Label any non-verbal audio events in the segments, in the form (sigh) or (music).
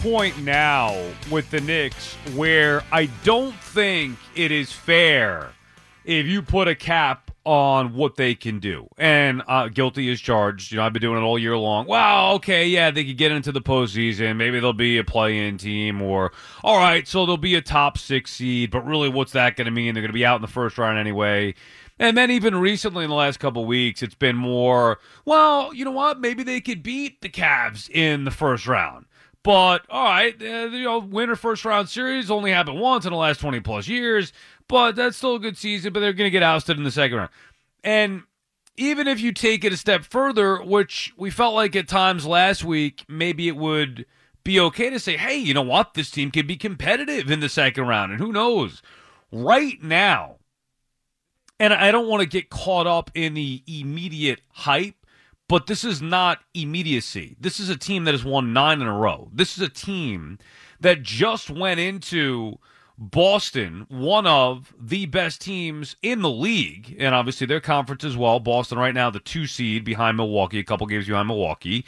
Point now with the Knicks where I don't think it is fair if you put a cap on what they can do. And uh, guilty is charged. You know, I've been doing it all year long. Well, okay, yeah, they could get into the postseason. Maybe they'll be a play-in team, or all right, so they'll be a top six seed. But really, what's that going to mean? They're going to be out in the first round anyway. And then even recently in the last couple weeks, it's been more, well, you know what? Maybe they could beat the Cavs in the first round. But all right, uh, you know, winner first round series only happened once in the last 20 plus years, but that's still a good season, but they're going to get ousted in the second round. And even if you take it a step further, which we felt like at times last week, maybe it would be okay to say, hey, you know what? This team can be competitive in the second round. And who knows? Right now, and I don't want to get caught up in the immediate hype, but this is not immediacy. This is a team that has won nine in a row. This is a team that just went into Boston, one of the best teams in the league, and obviously their conference as well. Boston right now, the two seed behind Milwaukee, a couple games behind Milwaukee.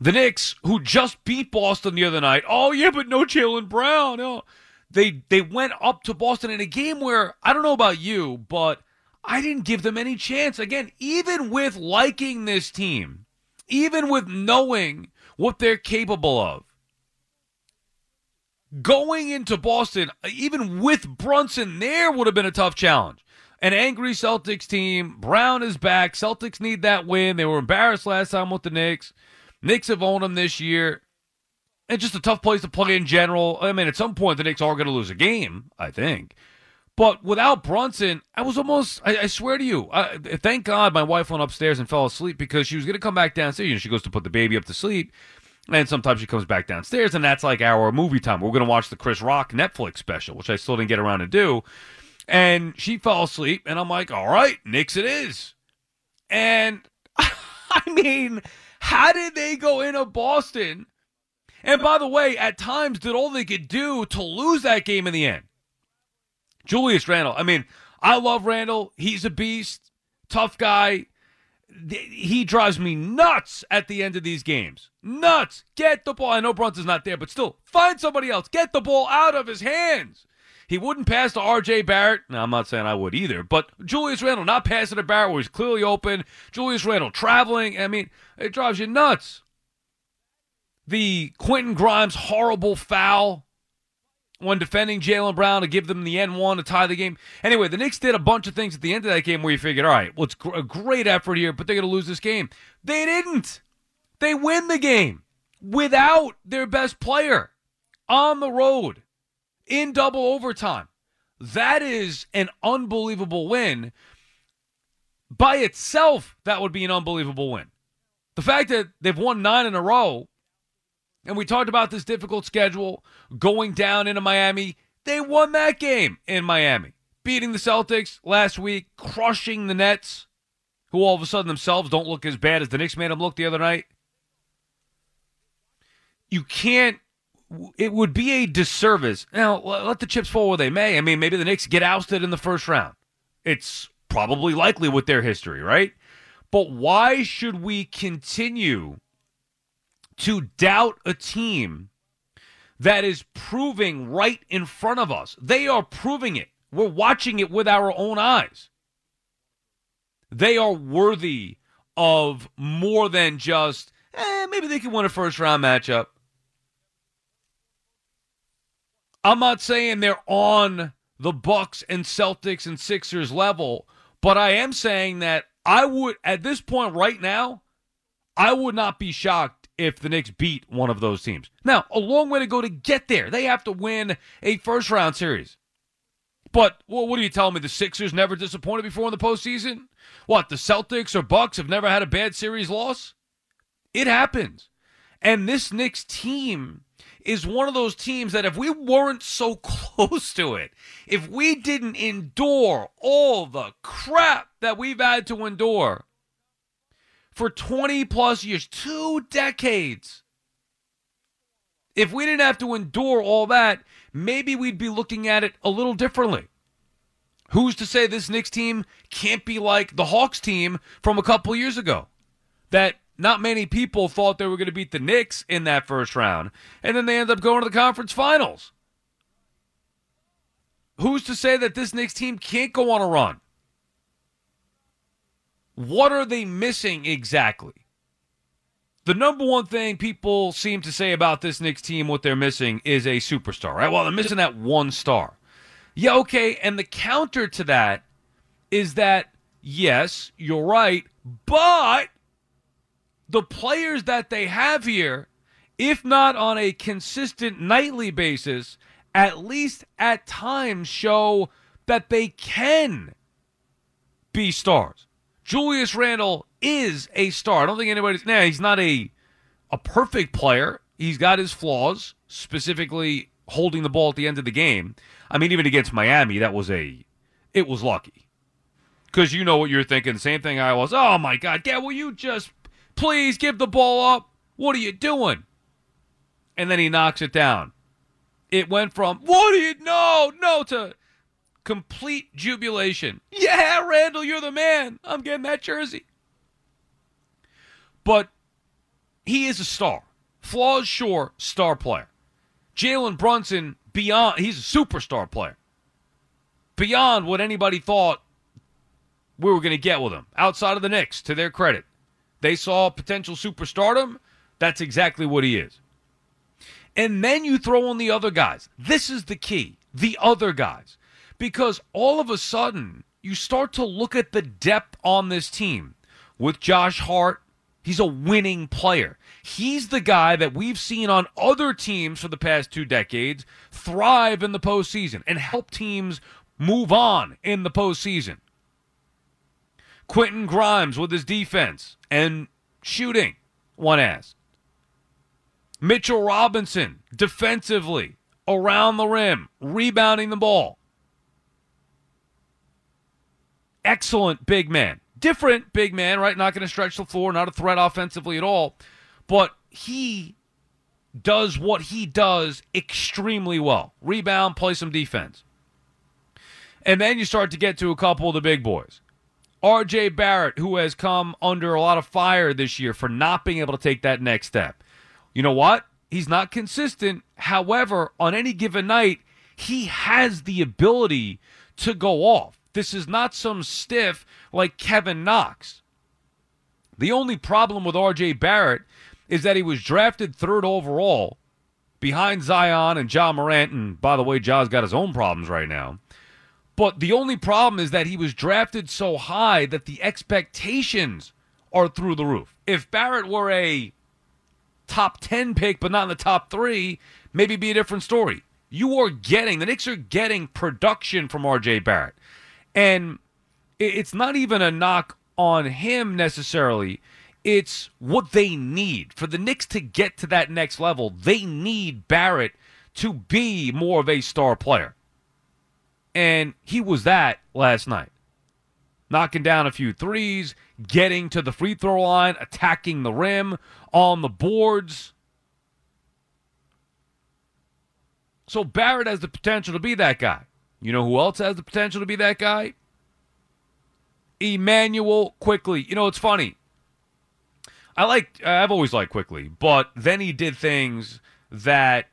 The Knicks, who just beat Boston the other night. Oh yeah, but no Jaylen Brown. No. They they went up to Boston in a game where I don't know about you, but I didn't give them any chance. Again, even with liking this team, even with knowing what they're capable of, going into Boston, even with Brunson there, would have been a tough challenge. An angry Celtics team. Brown is back. Celtics need that win. They were embarrassed last time with the Knicks. Knicks have owned them this year. It's just a tough place to play in general. I mean, at some point, the Knicks are going to lose a game, I think. But without Brunson, I was almost, I, I swear to you, I, thank God my wife went upstairs and fell asleep because she was going to come back downstairs. You know, she goes to put the baby up to sleep. And sometimes she comes back downstairs, and that's like our movie time. We're going to watch the Chris Rock Netflix special, which I still didn't get around to do. And she fell asleep, and I'm like, all right, Knicks it is. And (laughs) I mean, how did they go into Boston? And by the way, at times did all they could do to lose that game in the end. Julius Randle. I mean, I love Randle. He's a beast, tough guy. He drives me nuts at the end of these games. Nuts. Get the ball. I know Brunson's not there, but still, find somebody else. Get the ball out of his hands. He wouldn't pass to R.J. Barrett. Now, I'm not saying I would either, but Julius Randle not passing to Barrett where he's clearly open. Julius Randle traveling. I mean, it drives you nuts. The Quentin Grimes horrible foul when defending Jaylen Brown to give them the and-one to tie the game. Anyway, the Knicks did a bunch of things at the end of that game where you figured, all right, well, it's a great effort here, but they're going to lose this game. They didn't. They win the game without their best player on the road in double overtime. That is an unbelievable win. By itself, that would be an unbelievable win. The fact that they've won nine in a row And we talked about this difficult schedule going down into Miami. They won that game in Miami, beating the Celtics last week, crushing the Nets, who all of a sudden themselves don't look as bad as the Knicks made them look the other night. You can't it would be a disservice. Now, let the chips fall where they may. I mean, maybe the Knicks get ousted in the first round. It's probably likely with their history, right? But why should we continue to doubt a team that is proving right in front of us? They are proving it. We're watching it with our own eyes. They are worthy of more than just, eh, maybe they can win a first round matchup. I'm not saying they're on the Bucks and Celtics and Sixers level, but I am saying that I would at this point right now, I would not be shocked if the Knicks beat one of those teams. Now, a long way to go to get there. They have to win a first round series. But well, what are you telling me? The Sixers never disappointed before in the postseason? What, the Celtics or Bucks have never had a bad series loss? It happens. And this Knicks team is one of those teams that if we weren't so (laughs) close to it, if we didn't endure all the crap that we've had to endure for 20 plus years, two decades, if we didn't have to endure all that, maybe we'd be looking at it a little differently. Who's to say this Knicks team can't be like the Hawks team from a couple years ago? That not many people thought they were going to beat the Knicks in that first round, and then they end up going to the conference finals. Who's to say that this Knicks team can't go on a run? What are they missing exactly? The number one thing people seem to say about this Knicks team, what they're missing, is a superstar, right? Well, they're missing that one star. Yeah, okay. And the counter to that is that, yes, you're right, but the players that they have here, if not on a consistent nightly basis, at least at times show that they can be stars. Julius Randle is a star. I don't think anybody's now he's not a a perfect player. He's got his flaws, specifically holding the ball at the end of the game. I mean, even against Miami, that was a it was lucky. Because you know what you're thinking. Same thing I was. Oh my God, Dad, will you just Please give the ball up. What are you doing? And then he knocks it down. It went from, what do you, no, no, to complete jubilation. Yeah, Randle, you're the man. I'm getting that jersey. But he is a star. Flaws, sure, star player. Jalen Brunson, beyond, he's a superstar player. Beyond what anybody thought we were going to get with him, outside of the Knicks, to their credit they saw potential superstardom, that's exactly what he is. And then you throw on the other guys. This is the key the other guys. Because all of a sudden, you start to look at the depth on this team with Josh Hart. He's a winning player. He's the guy that we've seen on other teams for the past two decades thrive in the postseason and help teams move on in the postseason. Quentin Grimes with his defense and shooting, one asked. Mitchell Robinson defensively, around the rim, rebounding the ball. Excellent big man. Different big man, right? Not going to stretch the floor, not a threat offensively at all. But he does what he does extremely well rebound, play some defense. And then you start to get to a couple of the big boys. RJ Barrett, who has come under a lot of fire this year for not being able to take that next step. You know what? He's not consistent. However, on any given night, he has the ability to go off. This is not some stiff like Kevin Knox. The only problem with RJ Barrett is that he was drafted third overall behind Zion and Ja Morant. And by the way, Ja's got his own problems right now. But the only problem is that he was drafted so high that the expectations are through the roof. If Barrett were a top 10 pick, but not in the top three, maybe be a different story. You are getting, the Knicks are getting production from RJ Barrett. And it's not even a knock on him necessarily. It's what they need. For the Knicks to get to that next level, they need Barrett to be more of a star player. And he was that last night. Knocking down a few threes, getting to the free throw line, attacking the rim, on the boards. So Barrett has the potential to be that guy. You know who else has the potential to be that guy? Immanuel Quickley. You know, it's funny. I like I've always liked Quickley, but then he did things that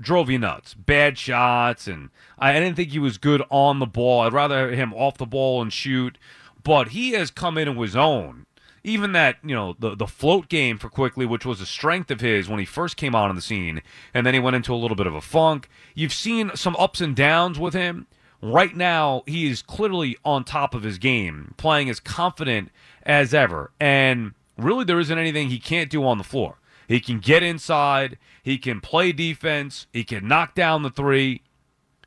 drove you nuts. Bad shots and I didn't think he was good on the ball. I'd rather have him off the ball and shoot. But he has come in into his own. Even that, you know, the the float game for Quickley which was a strength of his when he first came on in the scene, and then he went into a little bit of a funk. You've seen some ups and downs with him. Right now, he is clearly on top of his game, playing as confident as ever. And really, there isn't anything he can't do on the floor. He can get inside, he can play defense, he can knock down the three.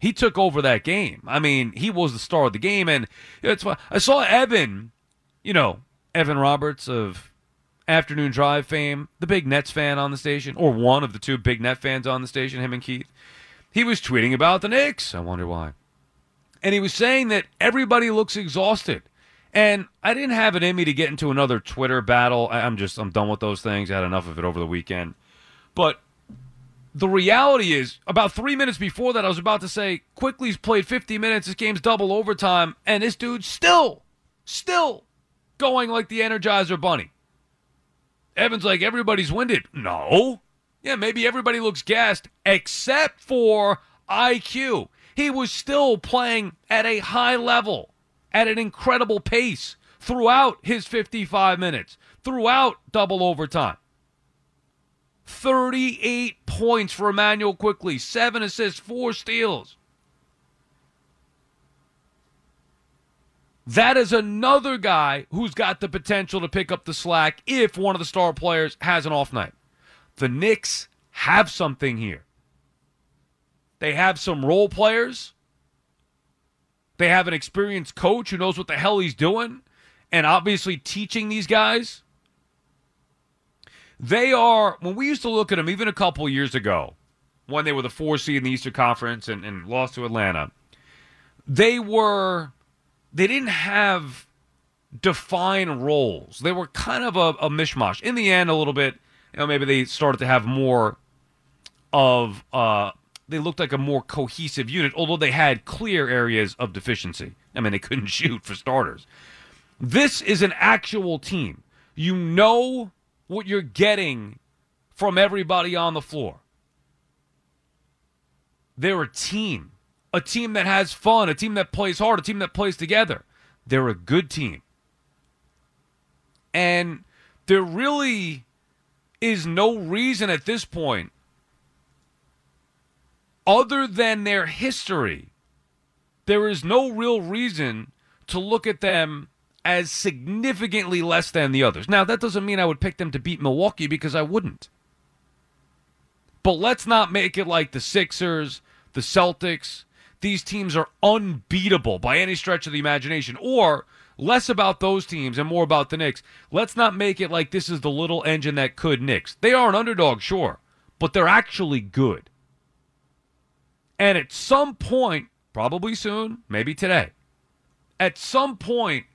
He took over that game. I mean, he was the star of the game. And it's I saw Evan, you know, Evan Roberts of Afternoon Drive fame, the big Nets fan on the station, or one of the two big Net fans on the station, him and Keith. He was tweeting about the Knicks. I wonder why and he was saying that everybody looks exhausted. And I didn't have it in me to get into another Twitter battle. I'm just I'm done with those things. I had enough of it over the weekend. But the reality is, about three minutes before that, I was about to say, Quickley's played 50 minutes. This game's double overtime, and this dude's still, still going like the Energizer Bunny. Evan's like, everybody's winded. No. Yeah, maybe everybody looks gassed except for IQ he was still playing at a high level, at an incredible pace throughout his 55 minutes, throughout double overtime. 38 points for Immanuel Quickley, seven assists, four steals. That is another guy who's got the potential to pick up the slack if one of the star players has an off night. The Knicks have something here. They have some role players. They have an experienced coach who knows what the hell he's doing and obviously teaching these guys. They are, when we used to look at them even a couple years ago, when they were the four seed in the Eastern Conference and, and lost to Atlanta, they were, they didn't have defined roles. They were kind of a, a mishmash. In the end, a little bit, you know, maybe they started to have more of uh, they looked like a more cohesive unit, although they had clear areas of deficiency. I mean, they couldn't (laughs) shoot for starters. This is an actual team. You know what you're getting from everybody on the floor. They're a team, a team that has fun, a team that plays hard, a team that plays together. They're a good team. And there really is no reason at this point other than their history, there is no real reason to look at them as significantly less than the others. Now, that doesn't mean I would pick them to beat Milwaukee because I wouldn't. But let's not make it like the Sixers, the Celtics. These teams are unbeatable by any stretch of the imagination. Or less about those teams and more about the Knicks. Let's not make it like this is the little engine that could Knicks. They are an underdog, sure, but they're actually good. And at some point, probably soon, maybe today, at some point,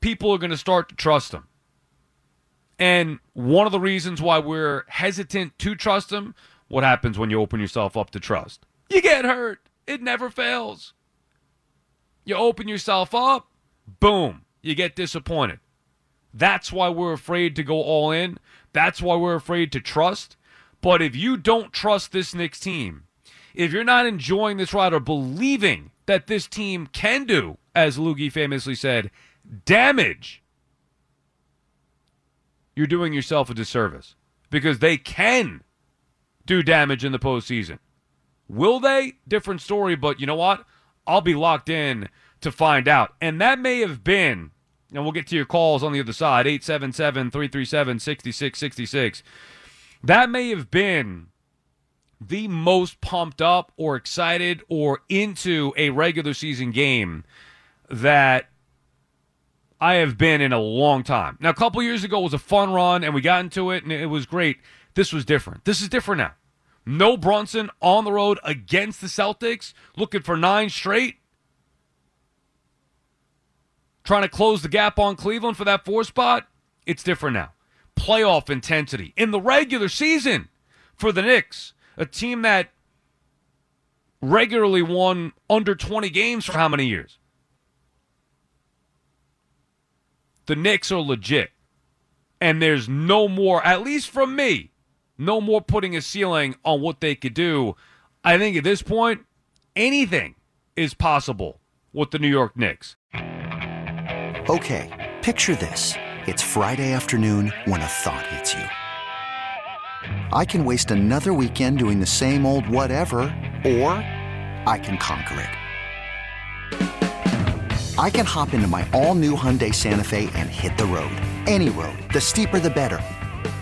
people are going to start to trust them. And one of the reasons why we're hesitant to trust them, what happens when you open yourself up to trust? You get hurt. It never fails. You open yourself up, boom, you get disappointed. That's why we're afraid to go all in. That's why we're afraid to trust. But if you don't trust this Knicks team, if you're not enjoying this ride or believing that this team can do, as Loogie famously said, damage, you're doing yourself a disservice because they can do damage in the postseason. Will they? Different story, but you know what? I'll be locked in to find out. And that may have been, and we'll get to your calls on the other side 877 337 6666. That may have been the most pumped up or excited or into a regular season game that I have been in a long time. Now, a couple years ago was a fun run, and we got into it, and it was great. This was different. This is different now. No Brunson on the road against the Celtics, looking for nine straight. Trying to close the gap on Cleveland for that four spot. It's different now. Playoff intensity in the regular season for the Knicks, a team that regularly won under 20 games for how many years? The Knicks are legit. And there's no more, at least from me, no more putting a ceiling on what they could do. I think at this point, anything is possible with the New York Knicks. Okay, picture this. It's Friday afternoon when a thought hits you. I can waste another weekend doing the same old whatever, or I can conquer it. I can hop into my all new Hyundai Santa Fe and hit the road. Any road. The steeper, the better.